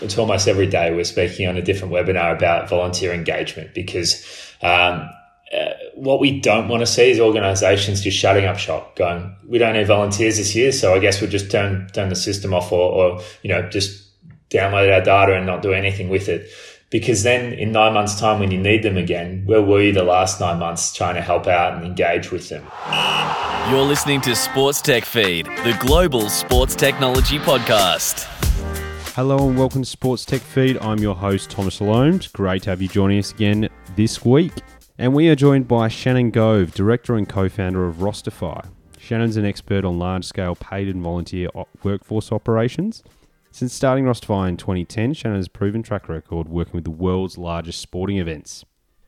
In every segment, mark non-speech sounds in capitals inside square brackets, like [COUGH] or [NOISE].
it's almost every day we're speaking on a different webinar about volunteer engagement because um, uh, what we don't want to see is organisations just shutting up shop, going, "We don't need volunteers this year, so I guess we'll just turn turn the system off, or, or you know just download our data and not do anything with it." Because then, in nine months' time, when you need them again, where were you the last nine months trying to help out and engage with them? You're listening to Sports Tech Feed, the global sports technology podcast. Hello and welcome to Sports Tech Feed. I'm your host, Thomas Alomes. Great to have you joining us again this week. And we are joined by Shannon Gove, director and co founder of Rosterfy. Shannon's an expert on large scale paid and volunteer workforce operations. Since starting Rosterfy in 2010, Shannon has proven track record working with the world's largest sporting events.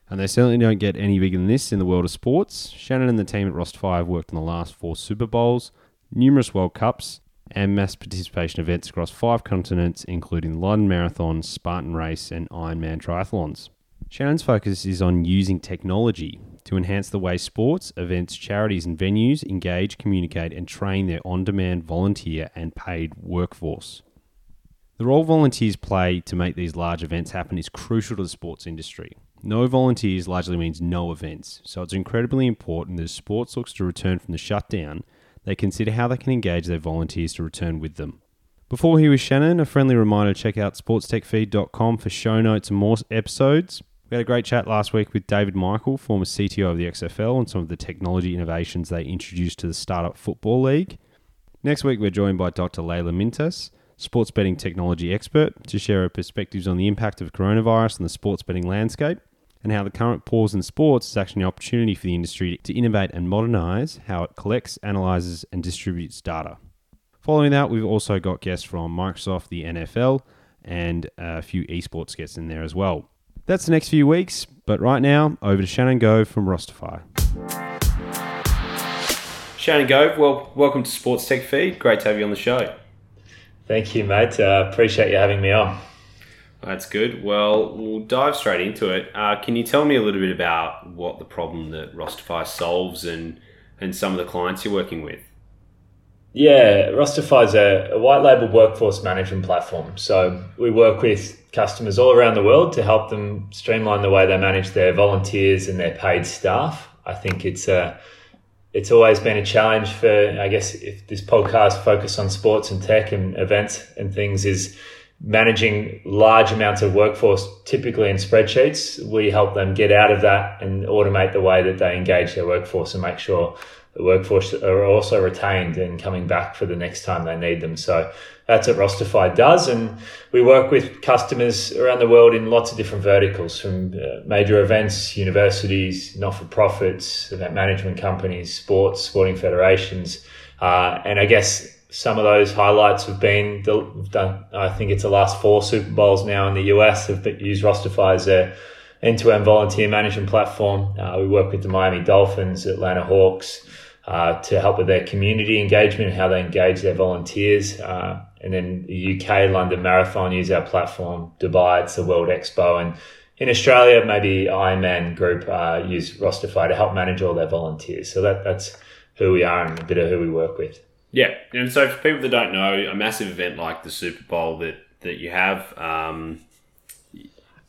And they certainly don't get any bigger than this in the world of sports. Shannon and the team at Rosterfy have worked on the last four Super Bowls, numerous World Cups, and mass participation events across five continents, including the London Marathon, Spartan Race, and Ironman triathlons. Shannon's focus is on using technology to enhance the way sports, events, charities, and venues engage, communicate, and train their on demand volunteer and paid workforce. The role volunteers play to make these large events happen is crucial to the sports industry. No volunteers largely means no events, so it's incredibly important that as sports looks to return from the shutdown, they consider how they can engage their volunteers to return with them. Before he was Shannon, a friendly reminder to check out sportstechfeed.com for show notes and more episodes. We had a great chat last week with David Michael, former CTO of the XFL, and some of the technology innovations they introduced to the Startup Football League. Next week, we're joined by Dr. Laila Mintas, sports betting technology expert, to share her perspectives on the impact of coronavirus on the sports betting landscape and how the current pause in sports is actually an opportunity for the industry to innovate and modernize how it collects, analyzes, and distributes data. Following that, we've also got guests from Microsoft, the NFL, and a few esports guests in there as well. That's the next few weeks, but right now, over to Shannon Gove from Rosterfy. Shannon Gove, well, welcome to Sports Tech Feed. Great to have you on the show. Thank you, mate. Uh, appreciate you having me on. That's good. Well, we'll dive straight into it. Uh, can you tell me a little bit about what the problem that Rosterfy solves and, and some of the clients you're working with? Yeah, Rosterfy is a, a white label workforce management platform. So we work with customers all around the world to help them streamline the way they manage their volunteers and their paid staff. I think it's a it's always been a challenge for I guess if this podcast focus on sports and tech and events and things is managing large amounts of workforce typically in spreadsheets we help them get out of that and automate the way that they engage their workforce and make sure the workforce are also retained and coming back for the next time they need them. So that's what Rosterfy does. And we work with customers around the world in lots of different verticals from uh, major events, universities, not for profits, event management companies, sports, sporting federations. Uh, and I guess some of those highlights have been, the, we've done, I think it's the last four Super Bowls now in the US have used Rosterfy as a end-to-end volunteer management platform. Uh, we work with the Miami Dolphins, Atlanta Hawks, uh, to help with their community engagement, and how they engage their volunteers. Uh, and then the UK London Marathon use our platform. Dubai, it's the World Expo. And in Australia, maybe Ironman Group uh, use Rosterfy to help manage all their volunteers. So that, that's who we are and a bit of who we work with. Yeah. And so for people that don't know, a massive event like the Super Bowl that, that you have, um,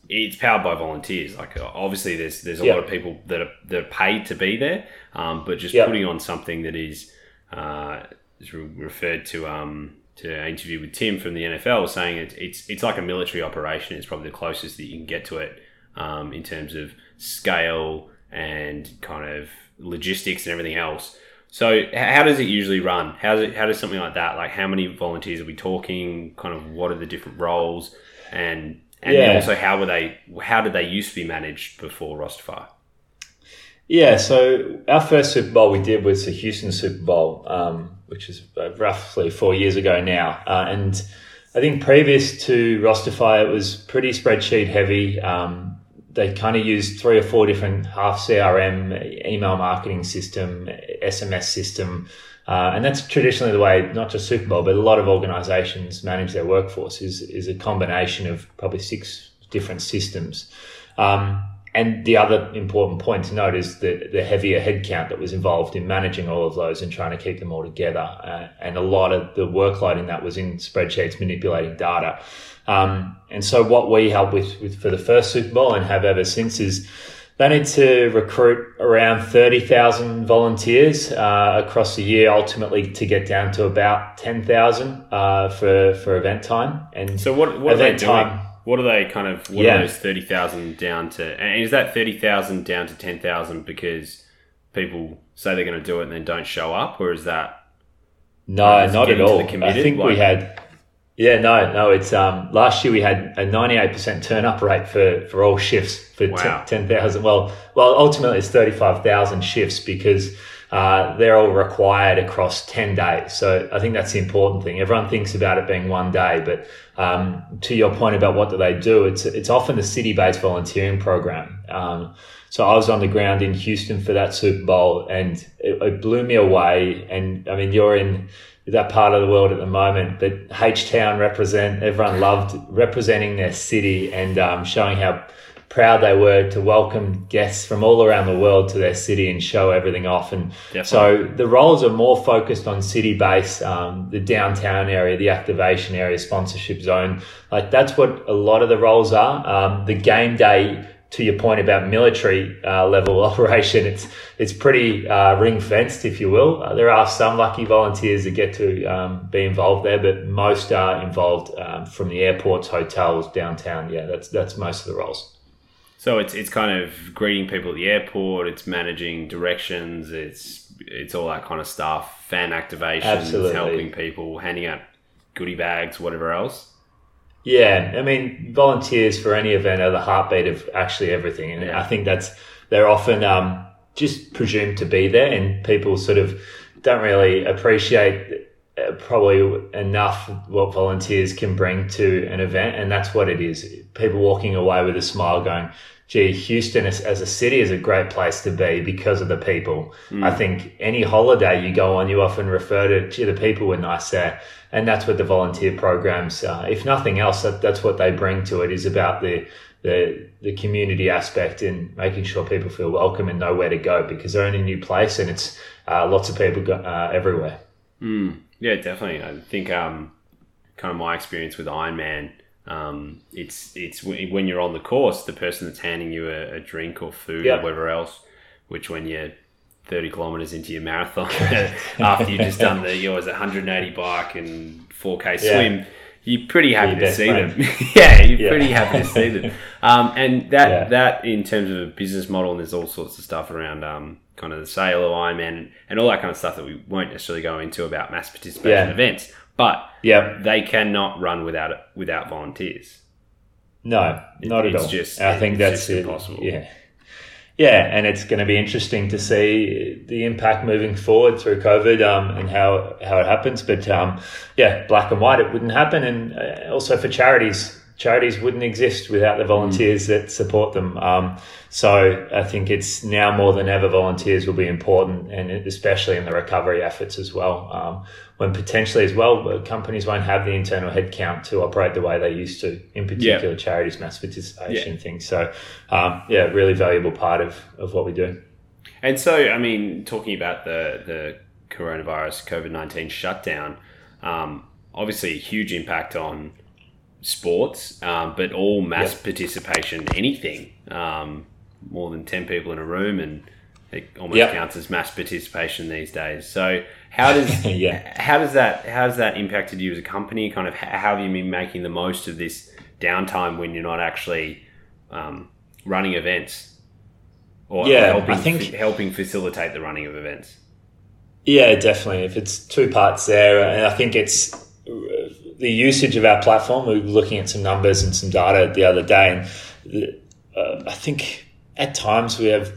it's powered by volunteers. Like obviously, there's there's a yep. lot of people that are that are paid to be there, um, but just yep. putting on something that is uh, is re- referred to um, to an interview with Tim from the NFL, saying it, it's it's like a military operation. It's probably the closest that you can get to it um, in terms of scale and kind of logistics and everything else. So, how does it usually run? How does it, how does something like that? Like, how many volunteers are we talking? Kind of, what are the different roles? And and yeah. also, how were they? How did they used to be managed before Rosterfy? Yeah, so our first Super Bowl we did was the Houston Super Bowl, um, which is roughly four years ago now, uh, and I think previous to Rosterfy, it was pretty spreadsheet heavy. Um, they kind of used three or four different half CRM, email marketing system, SMS system. Uh, and that's traditionally the way, not just Super Bowl, but a lot of organizations manage their workforce is, is a combination of probably six different systems. Um, and the other important point to note is the, the heavier headcount that was involved in managing all of those and trying to keep them all together. Uh, and a lot of the workload in that was in spreadsheets manipulating data. Um, and so what we help with, with for the first Super Bowl and have ever since is they need to recruit around 30,000 volunteers uh, across the year, ultimately to get down to about 10,000 uh, for, for event time. And so what, what event time, what are they kind of? What yeah. are those thirty thousand down to? And is that thirty thousand down to ten thousand because people say they're going to do it and then don't show up, or is that? No, not at all. I think like, we had. Yeah, no, no. It's um last year we had a ninety eight percent turn up rate for for all shifts for wow. ten thousand. Well, well, ultimately it's thirty five thousand shifts because uh, they're all required across 10 days. So I think that's the important thing. Everyone thinks about it being one day, but um, to your point about what do they do, it's, it's often a city based volunteering program. Um, so I was on the ground in Houston for that Super Bowl and it, it blew me away. And I mean, you're in that part of the world at the moment, but H Town represent, everyone loved representing their city and um, showing how proud they were to welcome guests from all around the world to their city and show everything off. And Definitely. so the roles are more focused on city base, um, the downtown area, the activation area, sponsorship zone. Like that's what a lot of the roles are. Um, the game day, to your point about military uh, level [LAUGHS] operation, it's it's pretty uh, ring fenced, if you will. Uh, there are some lucky volunteers that get to um, be involved there, but most are involved um, from the airports, hotels, downtown. Yeah, that's that's most of the roles. So it's it's kind of greeting people at the airport. It's managing directions. It's it's all that kind of stuff. Fan activations, Absolutely. helping people, handing out goodie bags, whatever else. Yeah, I mean, volunteers for any event are the heartbeat of actually everything, and yeah. I think that's they're often um, just presumed to be there, and people sort of don't really appreciate uh, probably enough what volunteers can bring to an event, and that's what it is. People walking away with a smile, going, gee, Houston as, as, a city is a great place to be because of the people. Mm. I think any holiday you go on, you often refer to, gee, the people were nice there. And that's what the volunteer programs, uh, if nothing else, that, that's what they bring to it is about the, the, the community aspect and making sure people feel welcome and know where to go because they're in a new place and it's uh, lots of people go, uh, everywhere. Mm. Yeah, definitely. I think um, kind of my experience with Ironman, um, it's it's when you're on the course, the person that's handing you a, a drink or food yep. or whatever else, which when you're 30 kilometers into your marathon [LAUGHS] after you've just done the [LAUGHS] yours 180 bike and 4k swim. You're pretty happy to see friend. them. [LAUGHS] yeah, you're yeah. pretty happy to see them. Um, and that yeah. that in terms of a business model, and there's all sorts of stuff around um, kind of the sale of Ironman and, and all that kind of stuff that we won't necessarily go into about mass participation events. But yeah, they cannot run without it without volunteers. No, not it, at all. Just, I think that's impossible. Yeah. Yeah, and it's going to be interesting to see the impact moving forward through COVID um, and how, how it happens. But um, yeah, black and white, it wouldn't happen. And uh, also for charities, charities wouldn't exist without the volunteers mm. that support them. Um, so I think it's now more than ever volunteers will be important, and especially in the recovery efforts as well. Um, when potentially as well, companies won't have the internal headcount to operate the way they used to, in particular yeah. charities, mass participation yeah. things. So um, yeah, really valuable part of, of what we do. And so, I mean, talking about the the coronavirus COVID nineteen shutdown, um, obviously a huge impact on sports, um, but all mass yep. participation, anything, um, more than 10 people in a room, and it almost yep. counts as mass participation these days. So, how does [LAUGHS] yeah. how does that how has that impacted you as a company? Kind of how have you been making the most of this downtime when you're not actually um, running events, or yeah, helping, I think helping facilitate the running of events? Yeah, definitely. If it's two parts there, and I think it's the usage of our platform, we were looking at some numbers and some data the other day, and uh, I think at times we have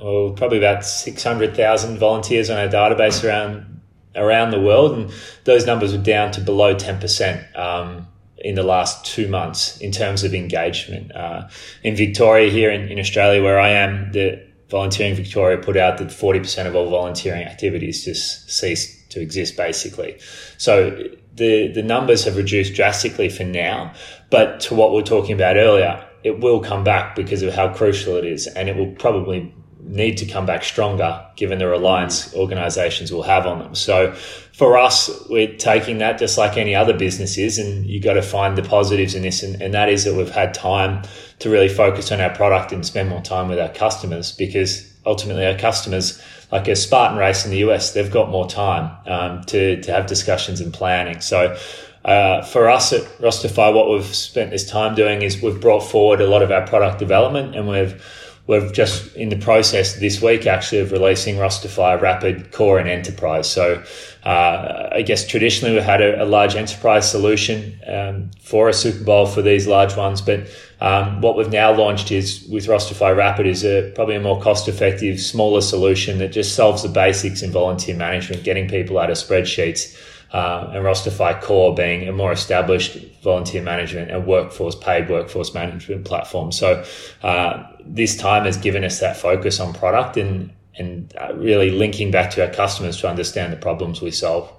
well, probably about 600,000 volunteers on our database around around the world, and those numbers are down to below 10%. Um, in the last two months, in terms of engagement, uh, in Victoria here in, in Australia, where I am, the Volunteering Victoria put out that 40% of all volunteering activities just ceased to exist, basically. So the, the numbers have reduced drastically for now. But to what we are talking about earlier, it will come back because of how crucial it is, and it will probably need to come back stronger given the reliance organizations will have on them. So for us, we're taking that just like any other business is, and you've got to find the positives in this. And, and that is that we've had time to really focus on our product and spend more time with our customers because ultimately our customers, like a Spartan race in the US, they've got more time um, to, to have discussions and planning. So uh, for us at Rosterfy, what we've spent this time doing is we've brought forward a lot of our product development and we've we're just in the process this week actually of releasing Rosterfy Rapid Core and Enterprise. So uh, I guess traditionally we've had a, a large enterprise solution um, for a Super Bowl for these large ones, but um, what we've now launched is with Rosterfy Rapid is a probably a more cost effective, smaller solution that just solves the basics in volunteer management, getting people out of spreadsheets uh, and Rosterfy Core being a more established volunteer management and workforce paid workforce management platform. So uh, this time has given us that focus on product and and uh, really linking back to our customers to understand the problems we solve.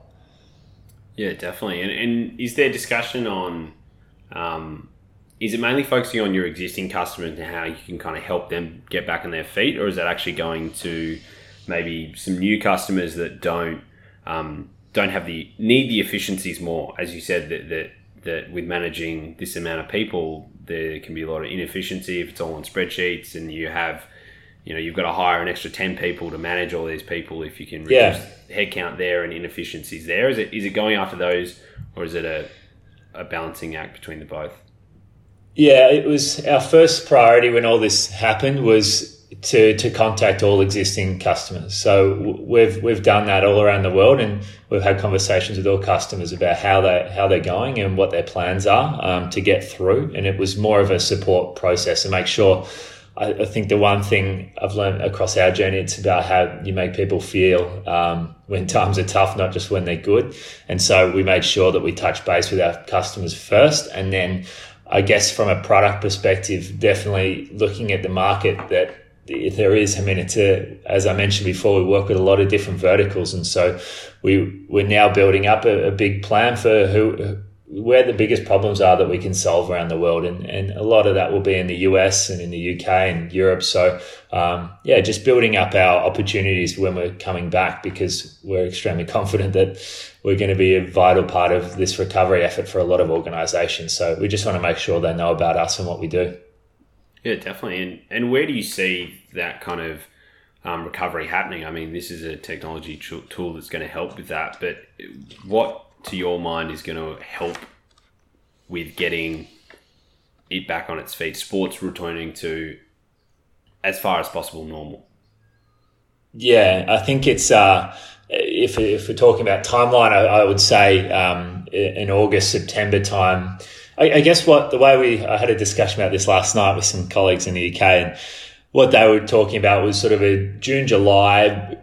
Yeah, definitely. And, and is there discussion on? Um, is it mainly focusing on your existing customers and how you can kind of help them get back on their feet, or is that actually going to maybe some new customers that don't um, don't have the need the efficiencies more. As you said, that that that with managing this amount of people, there can be a lot of inefficiency if it's all on spreadsheets, and you have, you know, you've got to hire an extra ten people to manage all these people. If you can reduce yeah. headcount there and inefficiencies there, is it is it going after those, or is it a a balancing act between the both? Yeah, it was our first priority when all this happened was to to contact all existing customers. So we've we've done that all around the world, and we've had conversations with all customers about how they how they're going and what their plans are um, to get through. And it was more of a support process to make sure. I, I, think the one thing I've learned across our journey it's about how you make people feel um, when times are tough, not just when they're good. And so we made sure that we touch base with our customers first, and then. I guess from a product perspective, definitely looking at the market that there is, I mean, it's a, as I mentioned before, we work with a lot of different verticals. And so we, we're now building up a, a big plan for who, where the biggest problems are that we can solve around the world. And, and a lot of that will be in the US and in the UK and Europe. So, um, yeah, just building up our opportunities when we're coming back because we're extremely confident that we're going to be a vital part of this recovery effort for a lot of organizations. So we just want to make sure they know about us and what we do. Yeah, definitely. And and where do you see that kind of um, recovery happening? I mean, this is a technology tool that's going to help with that. But what, to your mind, is going to help with getting it back on its feet? Sports returning to as far as possible normal. Yeah, I think it's. Uh, if, if we're talking about timeline, I, I would say um, in August, September time, I, I, guess what the way we I had a discussion about this last night with some colleagues in the UK, and what they were talking about was sort of a June July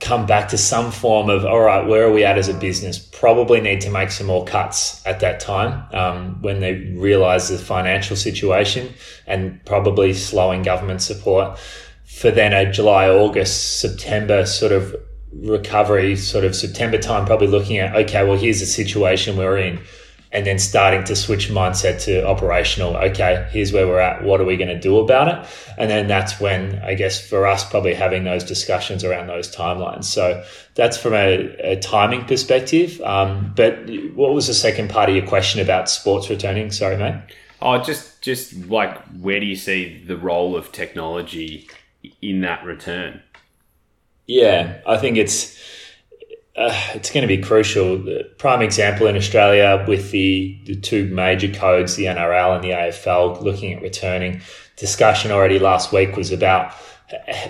come back to some form of all right where are we at as a business? Probably need to make some more cuts at that time um, when they realize the financial situation and probably slowing government support. For then a july august september sort of recovery sort of september time probably looking at okay well here's the situation we're in and then starting to switch mindset to operational. Okay, here's where we're at. What are we going to do about it? And then that's when I guess for us probably having those discussions around those timelines. So that's from a, a timing perspective. Um, but what was the second part of your question about sports returning? Sorry, mate. Oh, just just like where do you see the role of technology in that return? Yeah, I think it's uh, it's going to be crucial. The prime example in Australia with the, the two major codes, the NRL and the AFL, looking at returning. Discussion already last week was about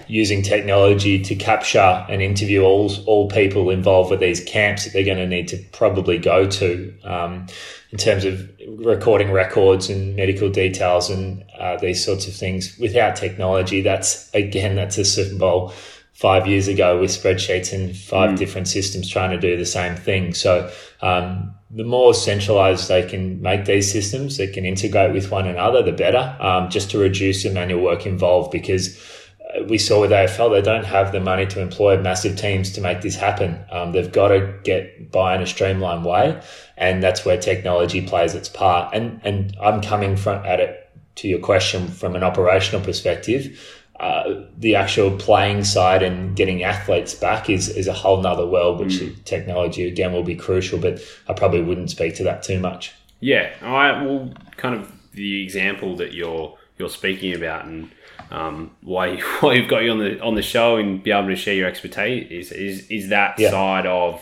using technology to capture and interview all all people involved with these camps that they're going to need to probably go to um, in terms of recording records and medical details and uh, these sorts of things. Without technology, that's again that's a Super Bowl five years ago with spreadsheets and five mm. different systems trying to do the same thing. So um, the more centralized they can make these systems that can integrate with one another, the better, um, just to reduce the manual work involved because uh, we saw with AFL, they don't have the money to employ massive teams to make this happen. Um, they've got to get by in a streamlined way. And that's where technology plays its part. And, and I'm coming from at it to your question from an operational perspective, uh, the actual playing side and getting athletes back is, is a whole nother world, which mm. technology again will be crucial. But I probably wouldn't speak to that too much. Yeah, I will kind of the example that you're you're speaking about and um, why you, [LAUGHS] why you've got you on the on the show and be able to share your expertise is is, is that yeah. side of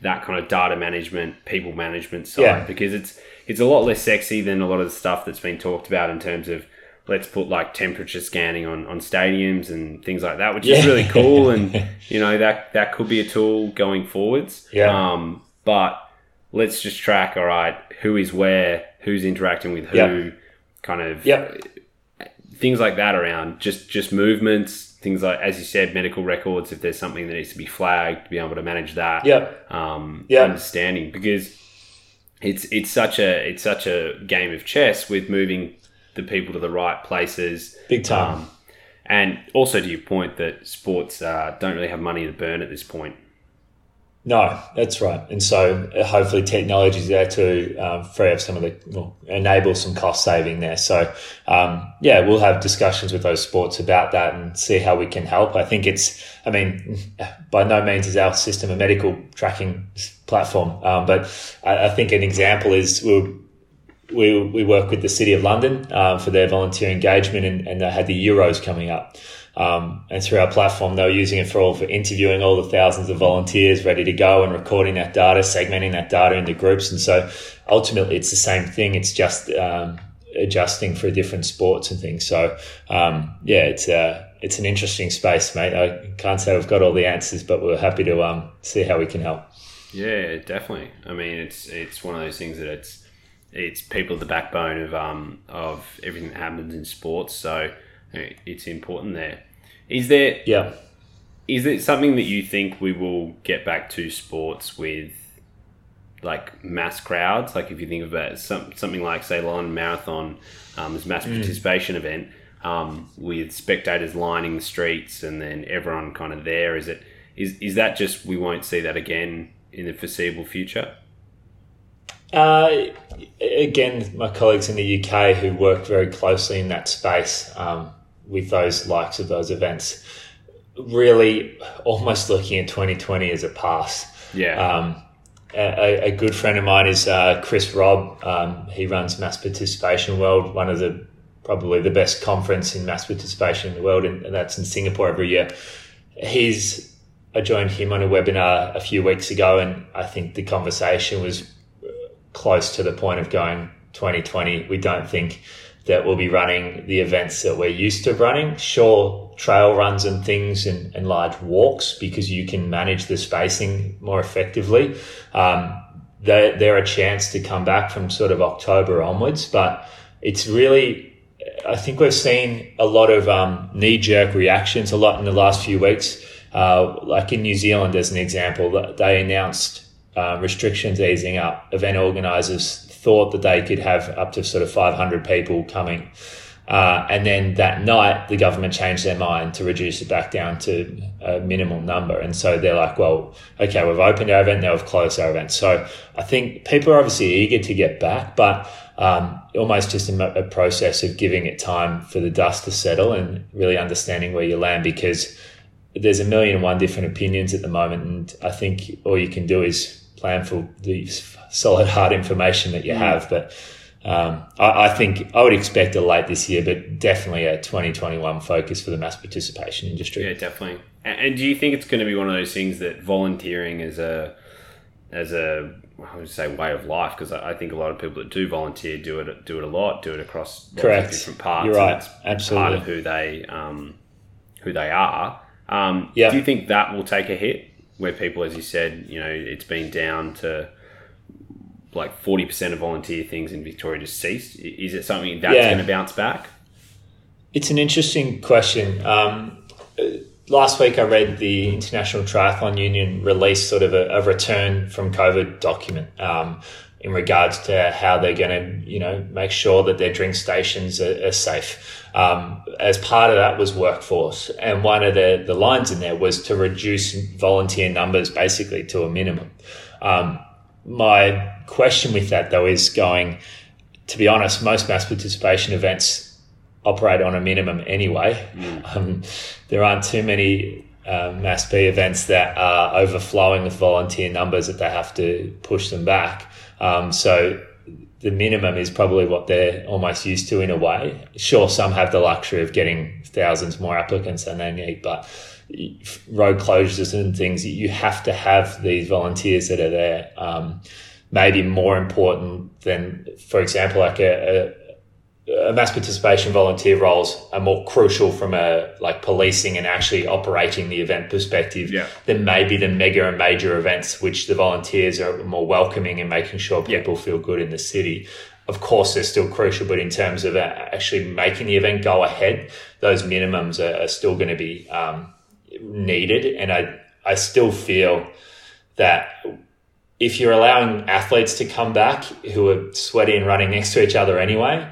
that kind of data management, people management side yeah. because it's it's a lot less sexy than a lot of the stuff that's been talked about in terms of let's put like temperature scanning on, on stadiums and things like that, which yeah. is really cool. And [LAUGHS] you know that that could be a tool going forwards. Yeah. Um, but let's just track. All right, who is where, who's interacting with who, yep. kind of. Yep. Things like that around just just movements, things like as you said, medical records. If there's something that needs to be flagged, to be able to manage that. Yeah. Um, yeah. Understanding because it's it's such a it's such a game of chess with moving the people to the right places. Big time. Um, and also to your point that sports uh, don't really have money to burn at this point. No, that's right. And so uh, hopefully technology is there to um, free up some of the, well, enable some cost saving there. So, um, yeah, we'll have discussions with those sports about that and see how we can help. I think it's, I mean, by no means is our system a medical tracking platform. Um, but I, I, think an example is we'll, we, we work with the City of London uh, for their volunteer engagement, and, and they had the Euros coming up. Um, and through our platform, they were using it for all for interviewing all the thousands of volunteers ready to go and recording that data, segmenting that data into groups. And so ultimately, it's the same thing. It's just um, adjusting for different sports and things. So um, yeah, it's a uh, it's an interesting space, mate. I can't say we've got all the answers, but we're happy to um, see how we can help. Yeah, definitely. I mean, it's it's one of those things that it's it's people the backbone of um of everything that happens in sports. So it's important there. Is there yeah? Is it something that you think we will get back to sports with? Like mass crowds, like if you think about some, something like say London Marathon, um, this mass mm. participation event um, with spectators lining the streets and then everyone kind of there. Is it is is that just we won't see that again in the foreseeable future? Uh, again, my colleagues in the UK who work very closely in that space um, with those likes of those events, really almost looking at 2020 as a pass. Yeah. Um, a, a, good friend of mine is uh, Chris Robb. Um, he runs Mass Participation World, one of the probably the best conference in mass participation in the world, and, and that's in Singapore every year. He's I joined him on a webinar a few weeks ago, and I think the conversation was close to the point of going 2020. We don't think that we'll be running the events that we're used to running. Sure, trail runs and things and, and large walks because you can manage the spacing more effectively. Um, they're, they're a chance to come back from sort of October onwards, but it's really I think we've seen a lot of um, knee jerk reactions a lot in the last few weeks. Uh, like in New Zealand, as an example, they announced uh, restrictions easing up, event organisers thought that they could have up to sort of 500 people coming. Uh, and then that night, the government changed their mind to reduce it back down to a minimal number. And so they're like, well, okay, we've opened our event, now we've closed our event. So I think people are obviously eager to get back, but um, almost just a, a process of giving it time for the dust to settle and really understanding where you land because there's a million and one different opinions at the moment. And I think all you can do is plan for the solid hard information that you mm. have. But um, I, I, think I would expect a late this year, but definitely a 2021 focus for the mass participation industry. Yeah, definitely. And, and do you think it's going to be one of those things that volunteering as a as a I would say way of life because I, I think a lot of people that do volunteer do it do it a lot, do it across Correct. different parts. You're right. Absolutely. Part of who they um, who they are. Um, yeah. Do you think that will take a hit? Where people, as you said, you know, it's been down to like forty percent of volunteer things in Victoria just ceased. Is it something that's yeah. going to bounce back? It's an interesting question. Um, last week, I read the International Triathlon Union release sort of a, a return from COVID document. Um, in regards to how they're going to, you know, make sure that their drink stations are, are safe. Um, as part of that was workforce, and one of the the lines in there was to reduce volunteer numbers basically to a minimum. Um, my question with that though is going to be honest, most mass participation events operate on a minimum anyway. Mm. Um, there aren't too many uh, mass P events that are overflowing with volunteer numbers that they have to push them back. Um, so the minimum is probably what they're almost used to in a way. Sure, some have the luxury of getting thousands more applicants than they need, but road closures and things, you have to have these volunteers that are there. Um, maybe more important than, for example, like a, a mass participation volunteer roles are more crucial from a like policing and actually operating the event perspective yeah. than maybe the mega and major events, which the volunteers are more welcoming and making sure people yeah. feel good in the city. Of course, they're still crucial, but in terms of uh, actually making the event go ahead, those minimums are, are still going to be um, needed. And I, I still feel that if you're allowing athletes to come back who are sweaty and running next to each other anyway,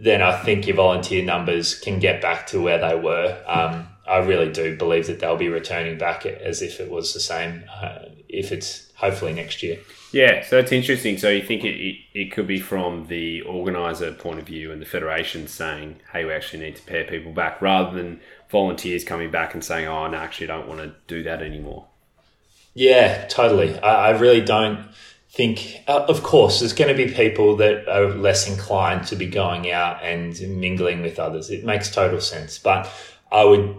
then I think your volunteer numbers can get back to where they were. Um, I really do believe that they'll be returning back as if it was the same, uh, if it's hopefully next year. Yeah, so that's interesting. So you think it, it, it, could be from the organizer point of view and the federation saying, hey, we actually need to pair people back rather than volunteers coming back and saying, oh, no, actually, don't want to do that anymore. Yeah, totally. I, I really don't think, uh, of course, there's going to be people that are less inclined to be going out and mingling with others. It makes total sense. But I would,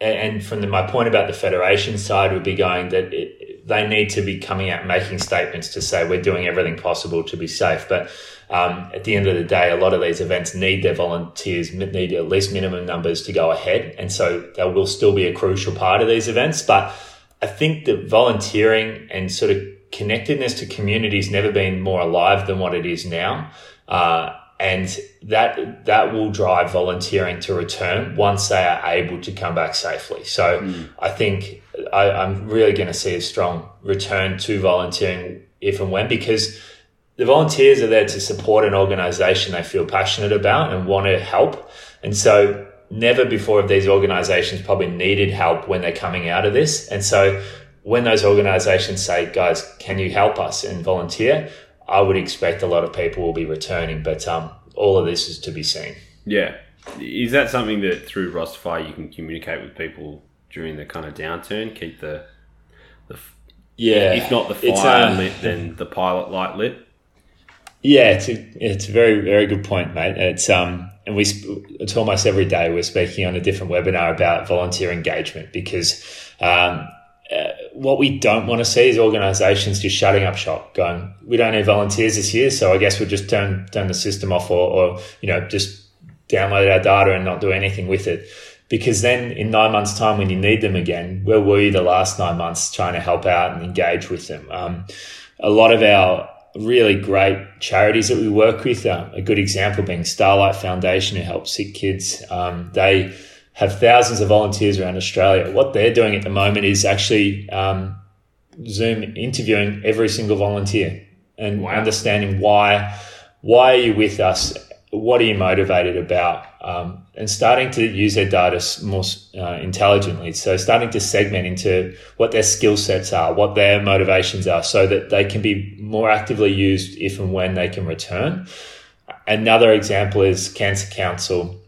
and from the, my point about the federation side, would be going that it, they need to be coming out making statements to say we're doing everything possible to be safe. But um, at the end of the day, a lot of these events need their volunteers, need at least minimum numbers to go ahead. And so they will still be a crucial part of these events. But I think that volunteering and sort of connectedness to community has never been more alive than what it is now. Uh, and that that will drive volunteering to return once they are able to come back safely. So mm. I think I, I'm really going to see a strong return to volunteering if and when because the volunteers are there to support an organization they feel passionate about and want to help. And so never before have these organizations probably needed help when they're coming out of this. And so when those organizations say, guys, can you help us and volunteer? I would expect a lot of people will be returning, but um, all of this is to be seen. Yeah. Is that something that through Rosterfy you can communicate with people during the kind of downturn? Keep the, the yeah, if not the fire uh, lit, then the pilot light lit. Yeah, it's a, it's a very very good point, mate. It's um, and we it's almost every day we're speaking on a different webinar about volunteer engagement because um, uh, what we don't want to see is organisations just shutting up shop, going, "We don't need volunteers this year, so I guess we'll just turn turn the system off, or, or you know, just download our data and not do anything with it." Because then, in nine months' time, when you need them again, where were you the last nine months trying to help out and engage with them? Um, a lot of our really great charities that we work with, uh, a good example being Starlight Foundation, who helps sick kids. Um, they have thousands of volunteers around Australia. What they're doing at the moment is actually um, Zoom interviewing every single volunteer and wow. understanding why why are you with us? What are you motivated about? Um, and starting to use their data more uh, intelligently. So starting to segment into what their skill sets are, what their motivations are, so that they can be more actively used if and when they can return. Another example is Cancer Council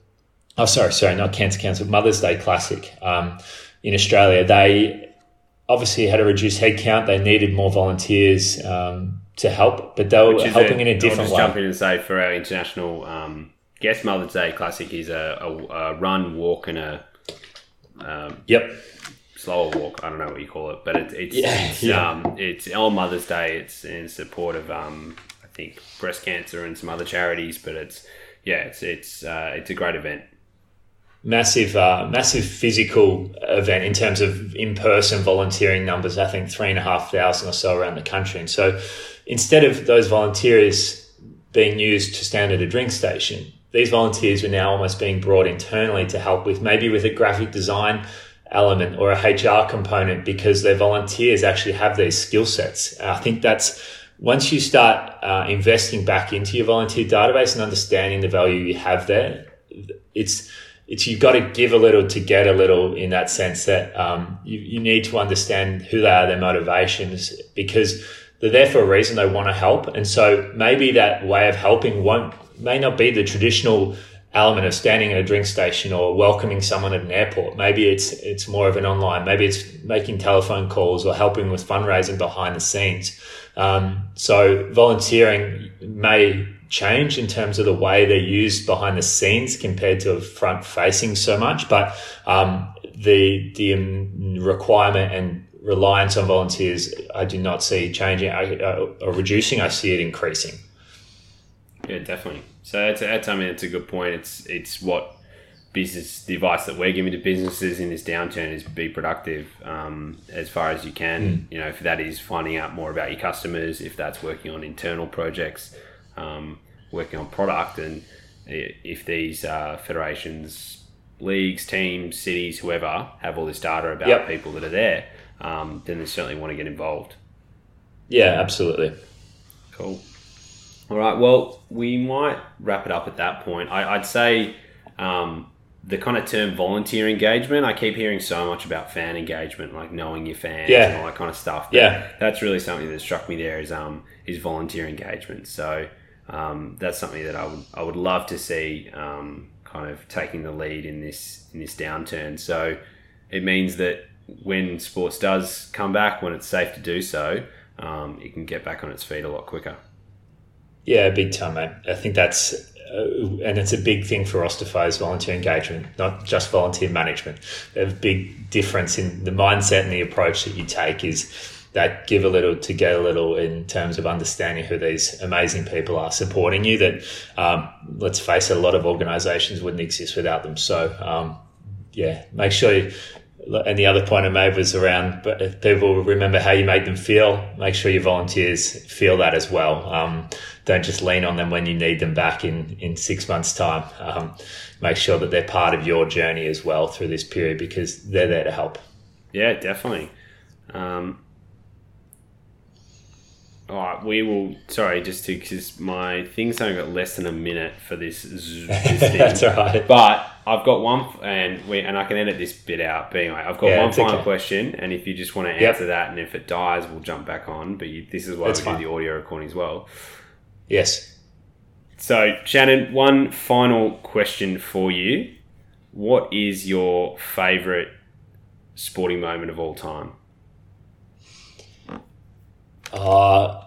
oh sorry sorry not cancer council mother's day classic um, in australia. They obviously had a reduced headcount. They needed more volunteers um, to help but they were helping a, in a different I'll just way. jump in and say for our international um, guest mother's day classic is a, a, a run walk and a um, yep. slower walk. I don't know what you call it but it, it's yeah, it's, yeah. Um, it's on mother's day. It's in support of um, i think breast cancer and some other charities but it's yeah it's it's uh, it's a great event massive, uh, massive physical event in terms of in-person volunteering numbers. I think three and a half thousand or so around the country. And so, instead of those volunteers being used to stand at a drink station, these volunteers are now almost being brought internally to help with maybe with a graphic design element or a HR component because their volunteers actually have these skill sets. I think that's once you start uh, investing back into your volunteer database and understanding the value you have there, it's it's you've got to give a little to get a little in that sense that um, you, you need to understand who they are, their motivations, because they're there for a reason. They want to help, and so maybe that way of helping won't may not be the traditional element of standing at a drink station or welcoming someone at an airport. Maybe it's it's more of an online. Maybe it's making telephone calls or helping with fundraising behind the scenes. Um, so volunteering may change in terms of the way they're used behind the scenes compared to front facing so much, but um, the the requirement and reliance on volunteers, I do not see changing or reducing. I see it increasing. Yeah, definitely. So that's, that's I mean, it's a good point. It's it's what business the advice that we're giving to businesses in this downturn is be productive um, as far as you can. Mm. You know, if that is finding out more about your customers, if that's working on internal projects, um, working on product, and if these uh, federations, leagues, teams, cities, whoever have all this data about yep. people that are there, um, then they certainly want to get involved. Yeah, absolutely. Cool. All right. Well, we might wrap it up at that point. I, would say um, the kind of term volunteer engagement. I keep hearing so much about fan engagement, like knowing your fans yeah. and all that kind of stuff. But yeah, that's really something that struck me there is um is volunteer engagement. So um, that's something that I would I would love to see um, kind of taking the lead in this in this downturn. So it means that when sports does come back, when it's safe to do so, um, it can get back on its feet a lot quicker. Yeah, big time, mate. I think that's, uh, and it's a big thing for Rosterfy's volunteer engagement, not just volunteer management. A big difference in the mindset and the approach that you take is that give a little to get a little in terms of understanding who these amazing people are supporting you. That um, let's face it, a lot of organisations wouldn't exist without them. So um, yeah, make sure you and the other point I made was around, but if people remember how you made them feel, make sure your volunteers feel that as well. Um, don't just lean on them when you need them back in, in six months' time. Um, make sure that they're part of your journey as well through this period because they're there to help. Yeah, definitely. Um, all right, we will. Sorry, just to because my thing's only got less than a minute for this. this [LAUGHS] thing. That's all right. But I've got one, and we and I can edit this bit out. But anyway, I've got yeah, one final okay. question, and if you just want to answer yep. that, and if it dies, we'll jump back on. But you, this is why That's we fine. do the audio recording as well. Yes. So, Shannon, one final question for you. What is your favourite sporting moment of all time? Uh,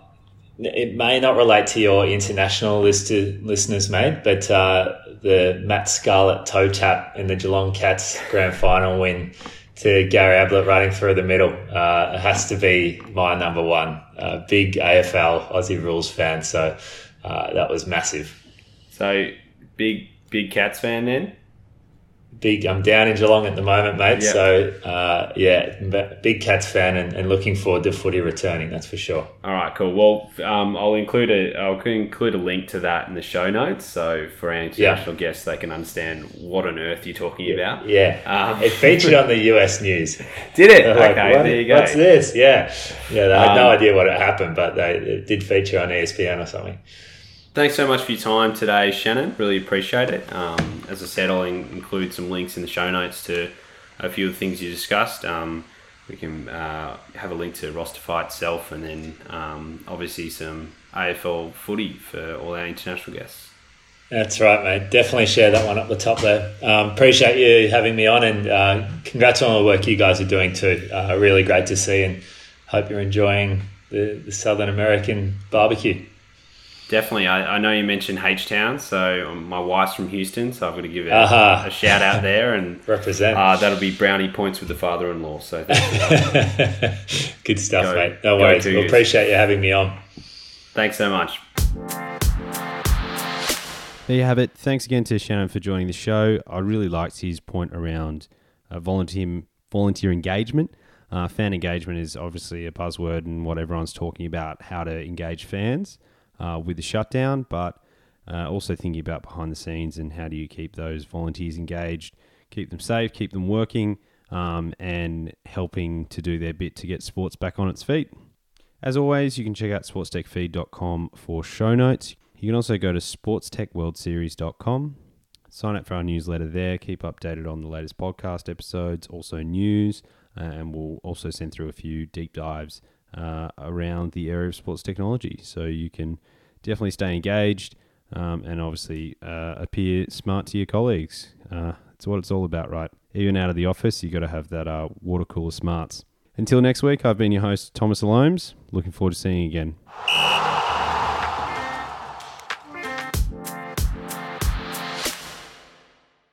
it may not relate to your international listed listeners, mate, but uh, the Matt Scarlett toe tap in the Geelong Cats grand final win to Gary Ablett running through the middle uh, has to be my number one. Uh, big AFL Aussie rules fan, so uh, that was massive. So big, big Cats fan then big. I'm down in Geelong at the moment, mate. So uh, yeah, big Cats fan and, and, looking forward to footy returning. That's for sure. All right, cool. Well, um, I'll include a I'll include a link to that in the show notes, so for our international yeah. guests, they can understand what on earth you're talking about. Yeah, um, it featured on the [LAUGHS] US news. Did it? [LAUGHS] okay, there you go. What's this? Yeah, yeah. They had um, no idea what had happened, but they it did feature on ESPN or something. Thanks so much for your time today, Shannon. Really appreciate it. Um, as I said, I'll include some links in the show notes to a few of the things you discussed. Um, we can uh, have a link to Rosterfy itself and then um, obviously some AFL footy for all our international guests. That's right, mate. Definitely share that one up the top there. Um, appreciate you having me on and uh, congrats on all the work you guys are doing too. Uh, really great to see and hope you're enjoying the, the Southern American barbecue. Definitely. I, I know you mentioned H Town, so um, my wife's from Houston, so I've got to give it uh-huh. a, shout out there and [LAUGHS] represent. Uh, that'll be brownie points with the father in law. So [LAUGHS] good stuff, go, mate. No worries. We we'll appreciate you having me on. Thanks so much. There you have it. Thanks again to Shannon for joining the show. I really liked his point around uh, volunteer volunteer engagement. Uh, fan engagement is obviously a buzzword and what everyone's talking about how to engage fans uh, with the shutdown, but uh, also thinking about behind the scenes and how do you keep those volunteers engaged, keep them safe, keep them working, um, and helping to do their bit to get sports back on its feet. As always, you can check out sportstechfeed.com for show notes. You can also go to sportstechworldseries.com, sign up for our newsletter there, keep updated on the latest podcast episodes, also news, uh, and we'll also send through a few deep dives uh, around the area of sports technology. So you can definitely stay engaged um, and obviously uh, appear smart to your colleagues. Uh, that's what it's all about, right? Even out of the office, you've got to have that uh, water cooler smarts. Until next week, I've been your host, Thomas Alomes. Looking forward to seeing you again.